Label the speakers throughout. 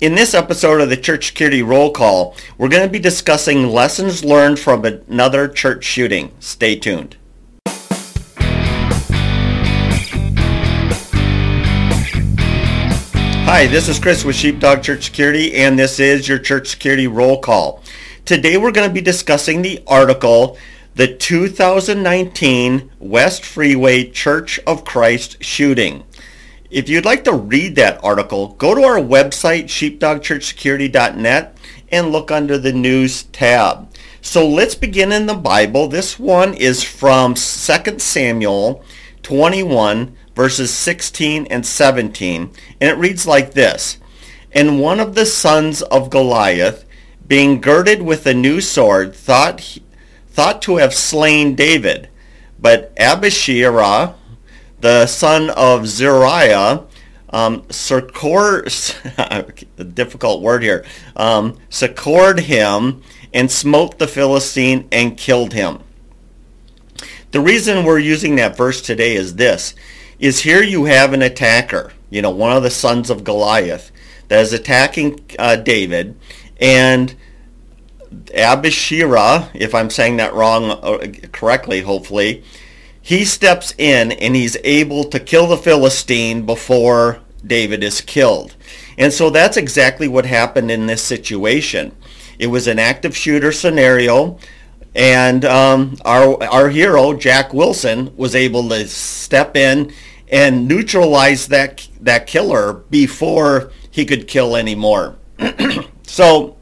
Speaker 1: In this episode of the Church Security Roll Call, we're going to be discussing lessons learned from another church shooting. Stay tuned. Hi, this is Chris with Sheepdog Church Security, and this is your Church Security Roll Call. Today we're going to be discussing the article, The 2019 West Freeway Church of Christ Shooting. If you'd like to read that article, go to our website, sheepdogchurchsecurity.net, and look under the news tab. So let's begin in the Bible. This one is from 2 Samuel 21, verses 16 and 17, and it reads like this. And one of the sons of Goliath, being girded with a new sword, thought, thought to have slain David. But Abishai, the son of Zeruiah, um, difficult word here, um, succored him and smote the Philistine and killed him. The reason we're using that verse today is this, is here you have an attacker, you know, one of the sons of Goliath that is attacking uh, David and Abishira, if I'm saying that wrong uh, correctly, hopefully, he steps in and he's able to kill the Philistine before David is killed. And so that's exactly what happened in this situation. It was an active shooter scenario, and um, our, our hero, Jack Wilson, was able to step in and neutralize that, that killer before he could kill anymore. so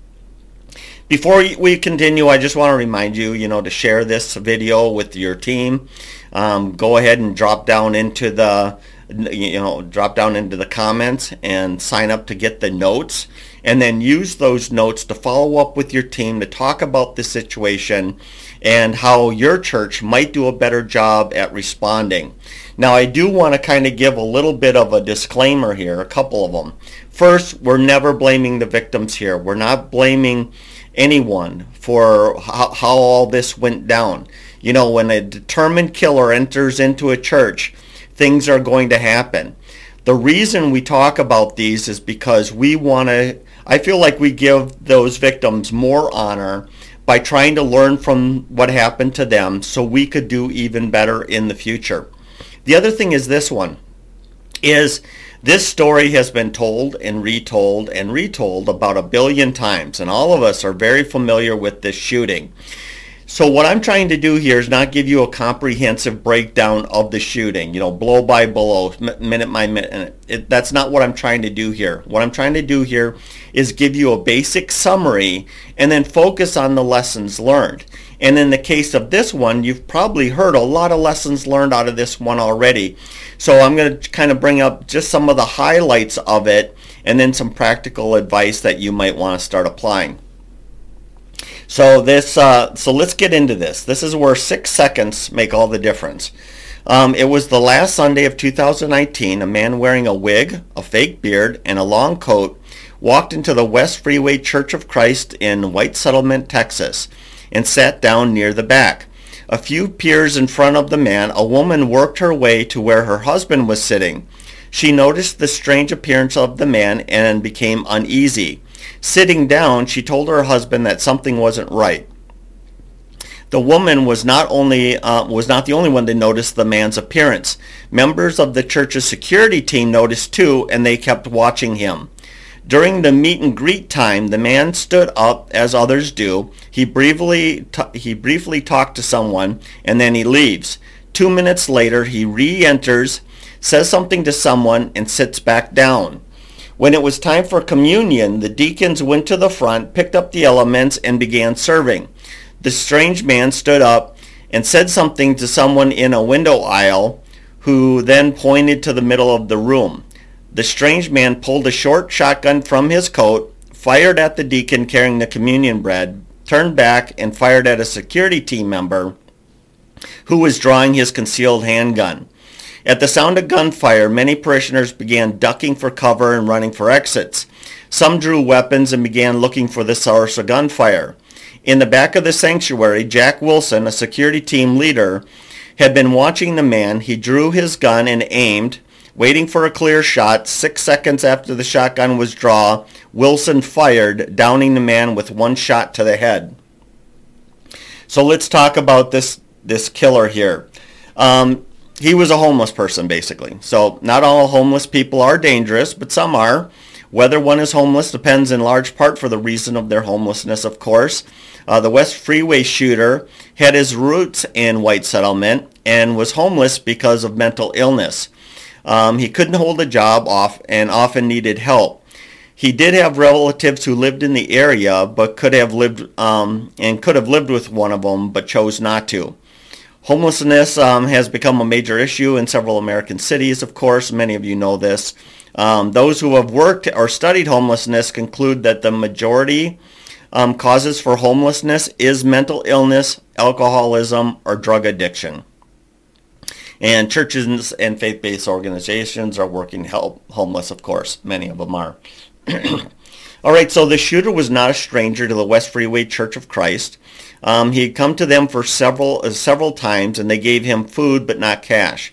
Speaker 1: before we continue, I just want to remind you, you know, to share this video with your team. Um, go ahead and drop down into the, you know, drop down into the comments and sign up to get the notes. And then use those notes to follow up with your team to talk about the situation and how your church might do a better job at responding. Now, I do want to kind of give a little bit of a disclaimer here, a couple of them. First, we're never blaming the victims here. We're not blaming anyone for how, how all this went down. You know, when a determined killer enters into a church, things are going to happen. The reason we talk about these is because we want to, I feel like we give those victims more honor by trying to learn from what happened to them so we could do even better in the future. The other thing is this one, is this story has been told and retold and retold about a billion times, and all of us are very familiar with this shooting. So what I'm trying to do here is not give you a comprehensive breakdown of the shooting, you know, blow by blow, minute by minute. It, that's not what I'm trying to do here. What I'm trying to do here is give you a basic summary and then focus on the lessons learned. And in the case of this one, you've probably heard a lot of lessons learned out of this one already. So I'm going to kind of bring up just some of the highlights of it and then some practical advice that you might want to start applying. So this, uh, so let's get into this. This is where six seconds make all the difference. Um, it was the last Sunday of 2019. A man wearing a wig, a fake beard, and a long coat walked into the West Freeway Church of Christ in White Settlement, Texas, and sat down near the back. A few peers in front of the man, a woman worked her way to where her husband was sitting. She noticed the strange appearance of the man and became uneasy. Sitting down, she told her husband that something wasn't right. The woman was not only uh, was not the only one to notice the man's appearance. Members of the church's security team noticed too, and they kept watching him. During the meet and greet time, the man stood up, as others do. He briefly t- he briefly talked to someone, and then he leaves. Two minutes later, he re-enters, says something to someone, and sits back down. When it was time for communion, the deacons went to the front, picked up the elements, and began serving. The strange man stood up and said something to someone in a window aisle, who then pointed to the middle of the room. The strange man pulled a short shotgun from his coat, fired at the deacon carrying the communion bread, turned back, and fired at a security team member who was drawing his concealed handgun. At the sound of gunfire, many parishioners began ducking for cover and running for exits. Some drew weapons and began looking for the source of gunfire. In the back of the sanctuary, Jack Wilson, a security team leader, had been watching the man. He drew his gun and aimed, Waiting for a clear shot, six seconds after the shotgun was drawn, Wilson fired, downing the man with one shot to the head. So let's talk about this this killer here. Um, he was a homeless person, basically. So not all homeless people are dangerous, but some are. Whether one is homeless depends in large part for the reason of their homelessness, of course. Uh, the West Freeway shooter had his roots in white settlement and was homeless because of mental illness. Um, he couldn't hold a job off and often needed help. He did have relatives who lived in the area, but could have lived um, and could have lived with one of them, but chose not to. Homelessness um, has become a major issue in several American cities, of course. Many of you know this. Um, those who have worked or studied homelessness conclude that the majority um, causes for homelessness is mental illness, alcoholism, or drug addiction. And churches and faith-based organizations are working to help homeless, of course. Many of them are. All right, so the shooter was not a stranger to the West Freeway Church of Christ. Um, he had come to them for several uh, several times, and they gave him food but not cash.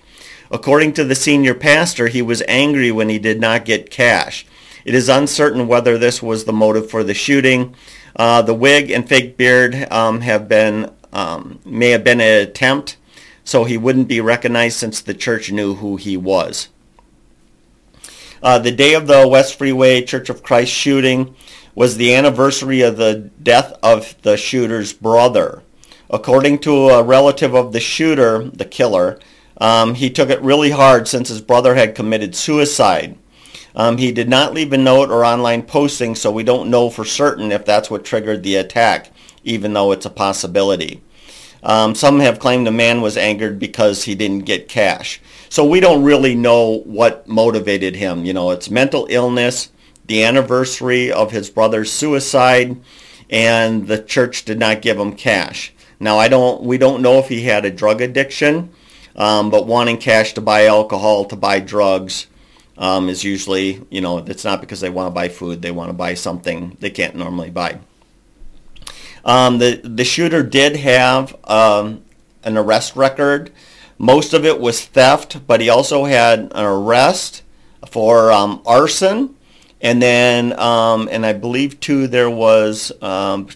Speaker 1: According to the senior pastor, he was angry when he did not get cash. It is uncertain whether this was the motive for the shooting. Uh, the wig and fake beard um, have been um, may have been an attempt, so he wouldn't be recognized since the church knew who he was. Uh, the day of the West Freeway Church of Christ shooting was the anniversary of the death of the shooter's brother. According to a relative of the shooter, the killer, um, he took it really hard since his brother had committed suicide. Um, he did not leave a note or online posting, so we don't know for certain if that's what triggered the attack, even though it's a possibility. Um, some have claimed the man was angered because he didn't get cash. So we don't really know what motivated him. You know, it's mental illness, the anniversary of his brother's suicide, and the church did not give him cash. Now I don't. We don't know if he had a drug addiction, um, but wanting cash to buy alcohol, to buy drugs, um, is usually, you know, it's not because they want to buy food. They want to buy something they can't normally buy. Um, the the shooter did have um, an arrest record. Most of it was theft, but he also had an arrest for um, arson and then, um, and I believe too, there was um,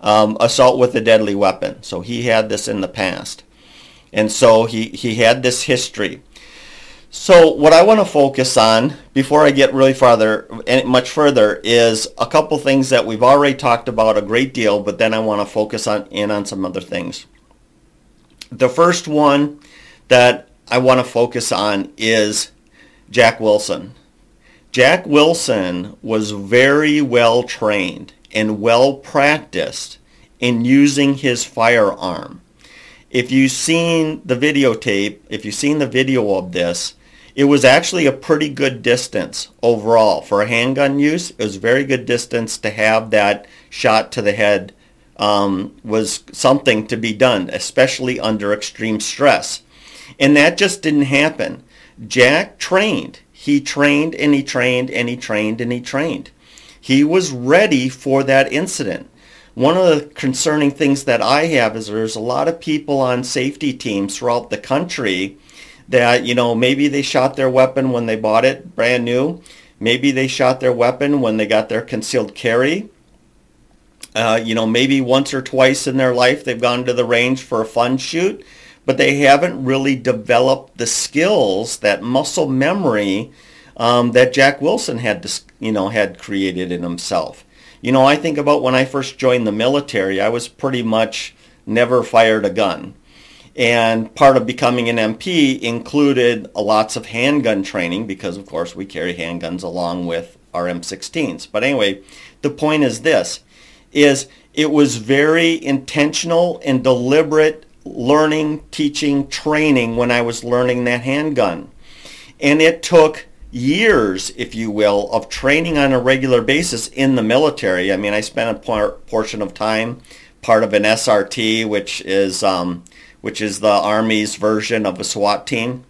Speaker 1: um, assault with a deadly weapon. So he had this in the past. And so he, he had this history. So what I want to focus on before I get really farther, much further, is a couple things that we've already talked about a great deal, but then I want to focus on in on some other things. The first one that I want to focus on is Jack Wilson. Jack Wilson was very well trained and well practiced in using his firearm. If you've seen the videotape, if you've seen the video of this, it was actually a pretty good distance overall. For a handgun use, it was very good distance to have that shot to the head um, was something to be done, especially under extreme stress. And that just didn't happen. Jack trained he trained and he trained and he trained and he trained. He was ready for that incident. One of the concerning things that I have is there's a lot of people on safety teams throughout the country that, you know, maybe they shot their weapon when they bought it brand new. Maybe they shot their weapon when they got their concealed carry. Uh, you know, maybe once or twice in their life they've gone to the range for a fun shoot but they haven't really developed the skills, that muscle memory um, that Jack Wilson had, you know, had created in himself. You know, I think about when I first joined the military, I was pretty much never fired a gun. And part of becoming an MP included lots of handgun training because, of course, we carry handguns along with our M16s. But anyway, the point is this, is it was very intentional and deliberate learning, teaching, training when I was learning that handgun. And it took years, if you will, of training on a regular basis in the military. I mean, I spent a por- portion of time part of an SRT, which is um, which is the Army's version of a SWAT team.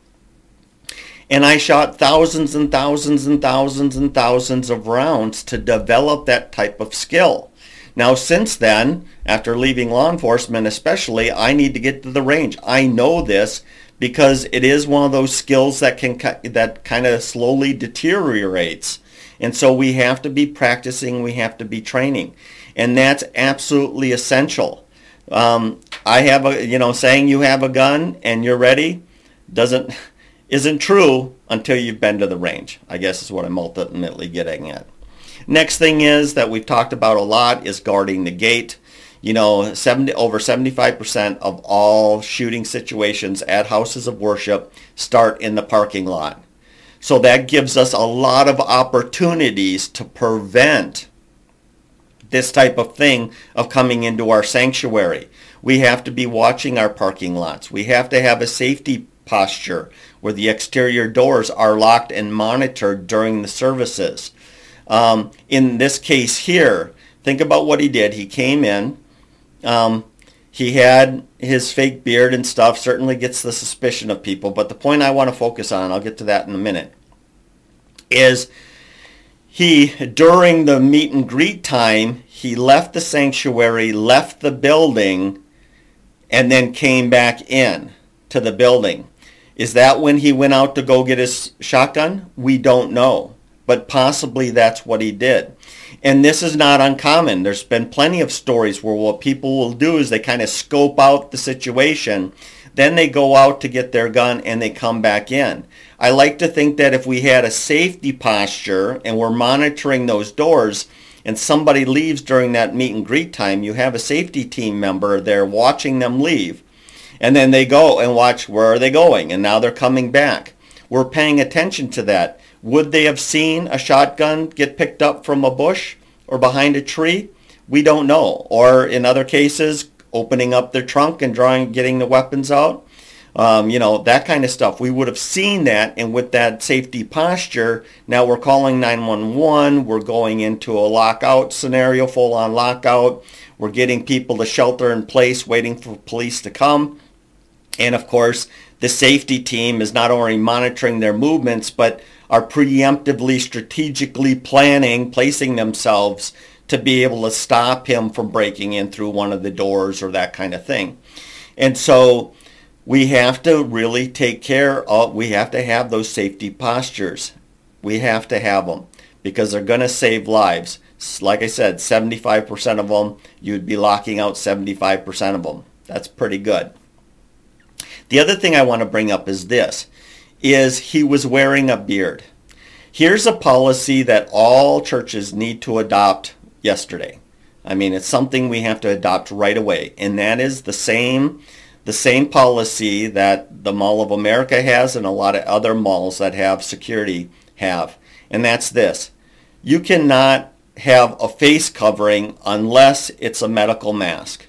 Speaker 1: And I shot thousands and thousands and thousands and thousands of rounds to develop that type of skill. Now, since then, after leaving law enforcement especially, I need to get to the range. I know this because it is one of those skills that can that kind of slowly deteriorates. And so we have to be practicing, we have to be training. And that's absolutely essential. Um, I have a, you know, saying you have a gun and you're ready doesn't, isn't true until you've been to the range, I guess is what I'm ultimately getting at. Next thing is that we've talked about a lot is guarding the gate. You know, 70, over 75% of all shooting situations at houses of worship start in the parking lot. So that gives us a lot of opportunities to prevent this type of thing of coming into our sanctuary. We have to be watching our parking lots. We have to have a safety posture where the exterior doors are locked and monitored during the services. Um, in this case here, think about what he did. He came in. Um, he had his fake beard and stuff. Certainly gets the suspicion of people. But the point I want to focus on, I'll get to that in a minute, is he, during the meet and greet time, he left the sanctuary, left the building, and then came back in to the building. Is that when he went out to go get his shotgun? We don't know but possibly that's what he did. And this is not uncommon. There's been plenty of stories where what people will do is they kind of scope out the situation, then they go out to get their gun and they come back in. I like to think that if we had a safety posture and we're monitoring those doors and somebody leaves during that meet and greet time, you have a safety team member there watching them leave. And then they go and watch where are they going and now they're coming back. We're paying attention to that. Would they have seen a shotgun get picked up from a bush or behind a tree? We don't know. Or in other cases, opening up their trunk and drawing, getting the weapons out. Um, you know, that kind of stuff. We would have seen that, and with that safety posture, now we're calling 911. We're going into a lockout scenario, full-on lockout. We're getting people to shelter in place, waiting for police to come. And of course, the safety team is not only monitoring their movements, but are preemptively, strategically planning, placing themselves to be able to stop him from breaking in through one of the doors or that kind of thing. And so we have to really take care of, we have to have those safety postures. We have to have them because they're going to save lives. Like I said, 75% of them, you'd be locking out 75% of them. That's pretty good. The other thing I want to bring up is this is he was wearing a beard. Here's a policy that all churches need to adopt yesterday. I mean, it's something we have to adopt right away, and that is the same the same policy that the Mall of America has and a lot of other malls that have security have. And that's this. You cannot have a face covering unless it's a medical mask.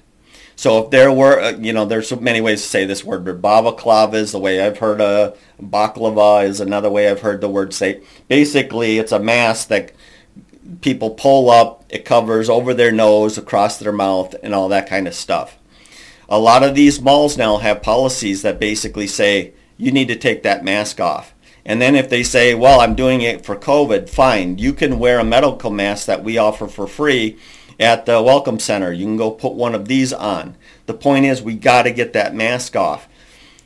Speaker 1: So if there were, uh, you know, there's so many ways to say this word, but balaclava is the way I've heard a baklava is another way I've heard the word say. Basically, it's a mask that people pull up. It covers over their nose, across their mouth, and all that kind of stuff. A lot of these malls now have policies that basically say you need to take that mask off. And then if they say, well, I'm doing it for COVID, fine. You can wear a medical mask that we offer for free at the Welcome Center. You can go put one of these on. The point is we got to get that mask off.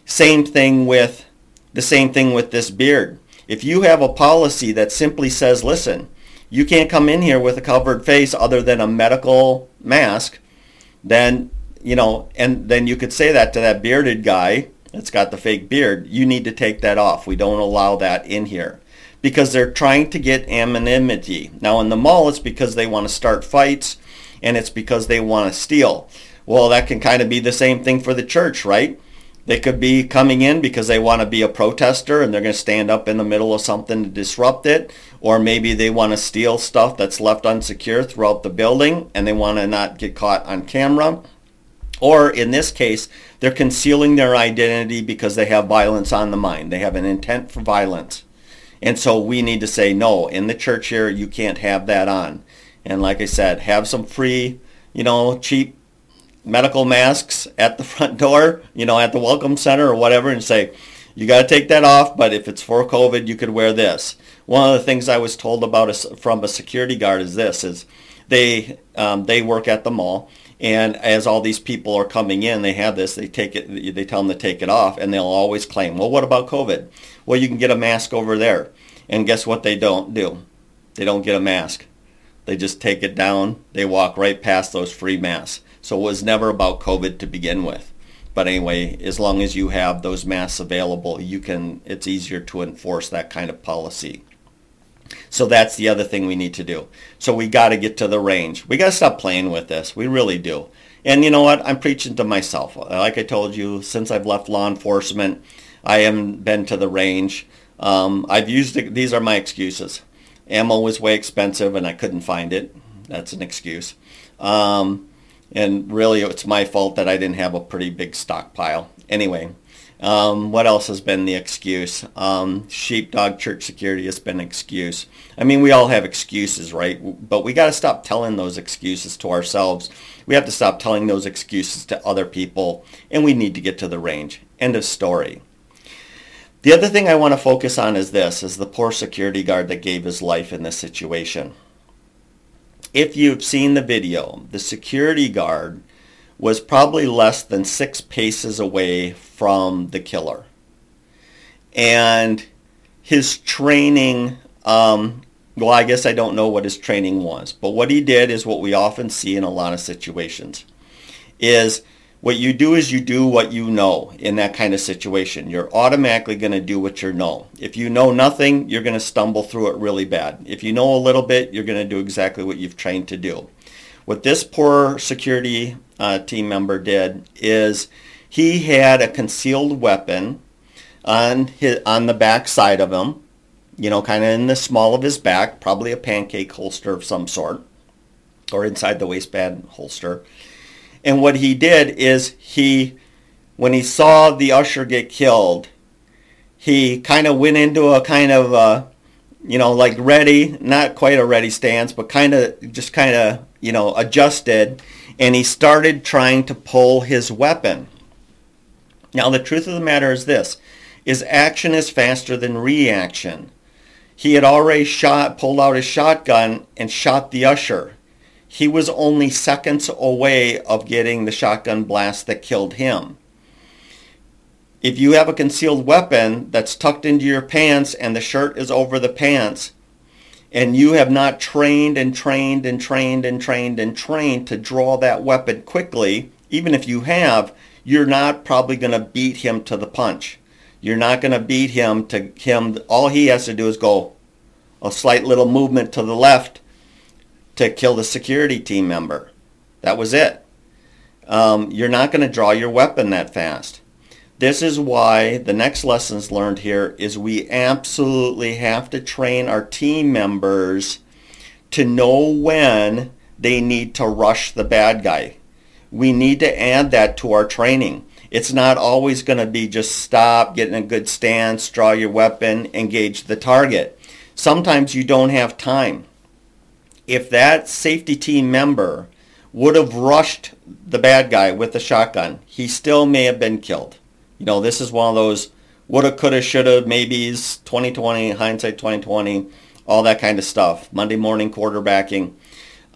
Speaker 1: Same thing with the same thing with this beard. If you have a policy that simply says, listen, you can't come in here with a covered face other than a medical mask, then, you know, and then you could say that to that bearded guy that's got the fake beard. You need to take that off. We don't allow that in here because they're trying to get anonymity. Now in the mall, it's because they want to start fights and it's because they want to steal. Well, that can kind of be the same thing for the church, right? They could be coming in because they want to be a protester and they're going to stand up in the middle of something to disrupt it. Or maybe they want to steal stuff that's left unsecure throughout the building and they want to not get caught on camera. Or in this case, they're concealing their identity because they have violence on the mind. They have an intent for violence. And so we need to say, no, in the church here, you can't have that on. And like I said, have some free, you know, cheap medical masks at the front door, you know, at the welcome center or whatever and say, you got to take that off, but if it's for COVID, you could wear this. One of the things I was told about a, from a security guard is this, is they, um, they work at the mall And as all these people are coming in, they have this, they take it, they tell them to take it off, and they'll always claim, well, what about COVID? Well, you can get a mask over there. And guess what they don't do? They don't get a mask. They just take it down. They walk right past those free masks. So it was never about COVID to begin with. But anyway, as long as you have those masks available, you can. It's easier to enforce that kind of policy. So that's the other thing we need to do. So we got to get to the range. We got to stop playing with this. We really do. And you know what? I'm preaching to myself. Like I told you, since I've left law enforcement, I haven't been to the range. Um, I've used these are my excuses. Ammo was way expensive and I couldn't find it. That's an excuse. Um, and really, it's my fault that I didn't have a pretty big stockpile. Anyway, um, what else has been the excuse? Um, sheepdog church security has been an excuse. I mean, we all have excuses, right? But we got to stop telling those excuses to ourselves. We have to stop telling those excuses to other people, and we need to get to the range. End of story. The other thing I want to focus on is this, is the poor security guard that gave his life in this situation. If you've seen the video, the security guard was probably less than six paces away from the killer. And his training, um, well, I guess I don't know what his training was, but what he did is what we often see in a lot of situations, is what you do is you do what you know in that kind of situation. You're automatically going to do what you know. If you know nothing, you're going to stumble through it really bad. If you know a little bit, you're going to do exactly what you've trained to do. What this poor security uh, team member did is he had a concealed weapon on his on the back side of him, you know, kind of in the small of his back, probably a pancake holster of some sort, or inside the waistband holster. And what he did is he, when he saw the usher get killed, he kind of went into a kind of, uh, you know, like ready, not quite a ready stance, but kind of just kind of, you know, adjusted and he started trying to pull his weapon. Now the truth of the matter is this, is action is faster than reaction. He had already shot, pulled out his shotgun and shot the usher. He was only seconds away of getting the shotgun blast that killed him. If you have a concealed weapon that's tucked into your pants and the shirt is over the pants, and you have not trained and trained and trained and trained and trained to draw that weapon quickly, even if you have, you're not probably going to beat him to the punch. You're not going to beat him to him. All he has to do is go a slight little movement to the left to kill the security team member. That was it. Um, you're not going to draw your weapon that fast. This is why the next lessons learned here is we absolutely have to train our team members to know when they need to rush the bad guy. We need to add that to our training. It's not always going to be just stop, get in a good stance, draw your weapon, engage the target. Sometimes you don't have time. If that safety team member would have rushed the bad guy with the shotgun, he still may have been killed. You know, this is one of those woulda, coulda, shoulda, maybes, 2020, hindsight 2020, all that kind of stuff. Monday morning quarterbacking.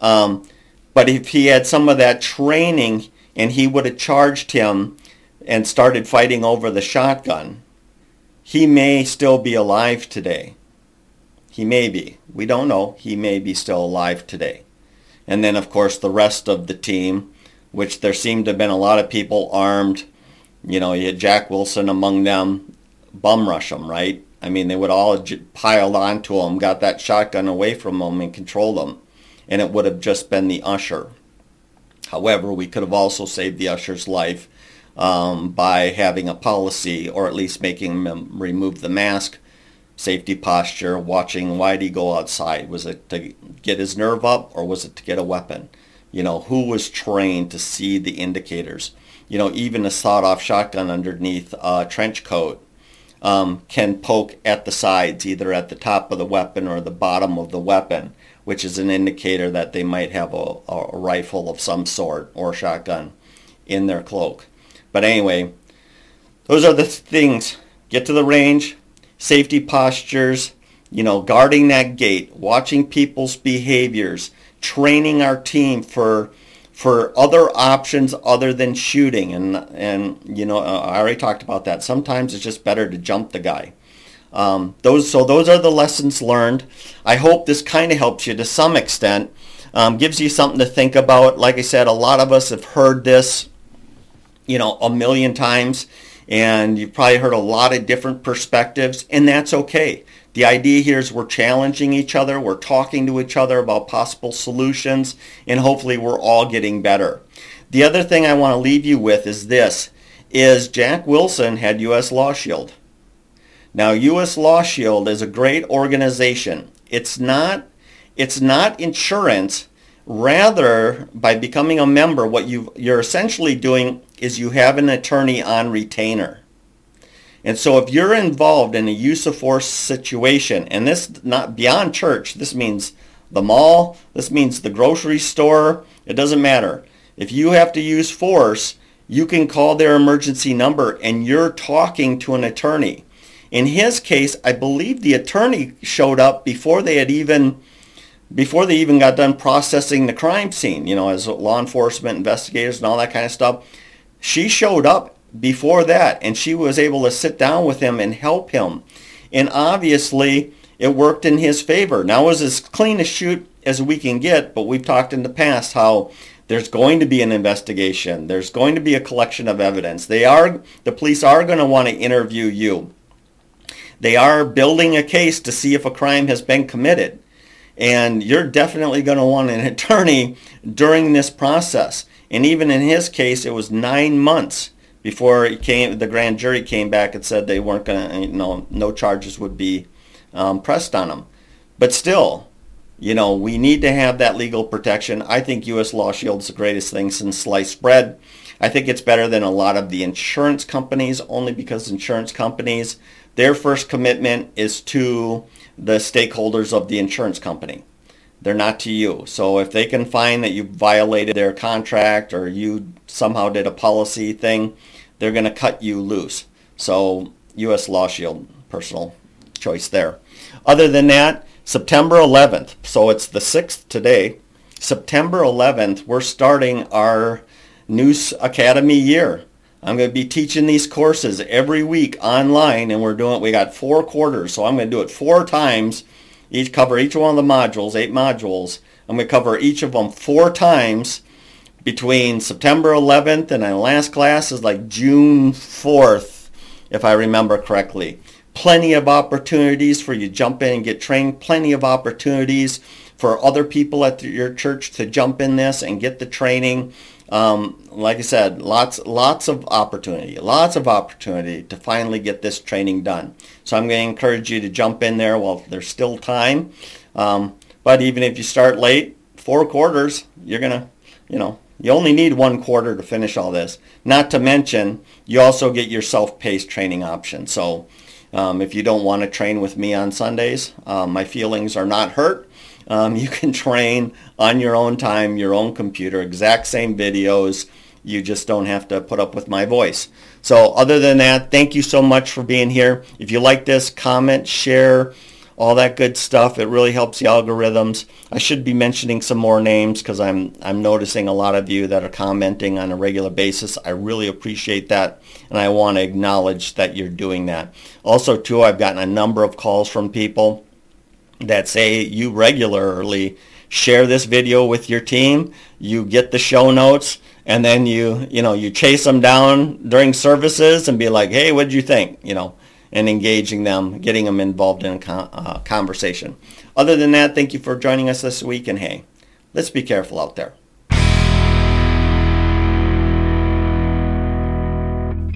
Speaker 1: Um, but if he had some of that training and he would have charged him and started fighting over the shotgun, he may still be alive today. He may be. We don't know. He may be still alive today. And then, of course, the rest of the team, which there seemed to have been a lot of people armed you know, you had Jack Wilson among them, bum rush them, right? I mean, they would all piled onto him, got that shotgun away from him and controlled him. And it would have just been the usher. However, we could have also saved the usher's life um, by having a policy or at least making him remove the mask, safety posture, watching why did he go outside? Was it to get his nerve up or was it to get a weapon? You know, who was trained to see the indicators? you know, even a sawed-off shotgun underneath a trench coat um, can poke at the sides, either at the top of the weapon or the bottom of the weapon, which is an indicator that they might have a, a rifle of some sort or shotgun in their cloak. But anyway, those are the things. Get to the range, safety postures, you know, guarding that gate, watching people's behaviors, training our team for for other options other than shooting. And, and you know, uh, I already talked about that. Sometimes it's just better to jump the guy. Um, those, so those are the lessons learned. I hope this kind of helps you to some extent. Um, gives you something to think about. Like I said, a lot of us have heard this, you know, a million times, and you've probably heard a lot of different perspectives, and that's okay. The idea here is we're challenging each other, we're talking to each other about possible solutions, and hopefully we're all getting better. The other thing I want to leave you with is this, is Jack Wilson had U.S. Law Shield. Now, U.S. Law Shield is a great organization. It's not, it's not insurance. Rather, by becoming a member, what you you're essentially doing is you have an attorney on retainer. And so if you're involved in a use of force situation, and this not beyond church, this means the mall, this means the grocery store, it doesn't matter. If you have to use force, you can call their emergency number and you're talking to an attorney. In his case, I believe the attorney showed up before they had even before they even got done processing the crime scene, you know, as law enforcement investigators and all that kind of stuff. She showed up before that, and she was able to sit down with him and help him. And obviously, it worked in his favor. Now, it was as clean a shoot as we can get, but we've talked in the past how there's going to be an investigation. There's going to be a collection of evidence. They are, the police are going to want to interview you. They are building a case to see if a crime has been committed. And you're definitely going to want an attorney during this process. And even in his case, it was nine months before came, the grand jury came back and said they weren't going to, you know, no charges would be um, pressed on him. But still, you know, we need to have that legal protection. I think U.S. Law Shield is the greatest thing since sliced bread. I think it's better than a lot of the insurance companies only because insurance companies, their first commitment is to the stakeholders of the insurance company. They're not to you. So if they can find that you violated their contract or you somehow did a policy thing, they're going to cut you loose. So U.S. Law Shield, personal choice there. Other than that, September 11th, so it's the 6th today, September 11th, we're starting our new academy year. I'm going to be teaching these courses every week online and we're doing we got four quarters so I'm going to do it four times each cover each one of the modules eight modules I'm going to cover each of them four times between September 11th and my last class is like June 4th, if I remember correctly. Plenty of opportunities for you to jump in and get trained. Plenty of opportunities for other people at your church to jump in this and get the training. Um, like I said, lots, lots of opportunity, lots of opportunity to finally get this training done. So I'm going to encourage you to jump in there while there's still time. Um, but even if you start late, four quarters, you're to, you know, you only need one quarter to finish all this. Not to mention, you also get your self-paced training option. So um, if you don't want to train with me on Sundays, um, my feelings are not hurt. Um, you can train on your own time, your own computer, exact same videos. You just don't have to put up with my voice. So other than that, thank you so much for being here. If you like this, comment, share, all that good stuff. It really helps the algorithms. I should be mentioning some more names because I'm I'm noticing a lot of you that are commenting on a regular basis. I really appreciate that, and I want to acknowledge that you're doing that. Also, too, I've gotten a number of calls from people that say you regularly share this video with your team. You get the show notes and then you you know you chase them down during services and be like hey what did you think you know and engaging them, getting them involved in a uh, conversation. Other than that, thank you for joining us this week, and hey, let's be careful out there.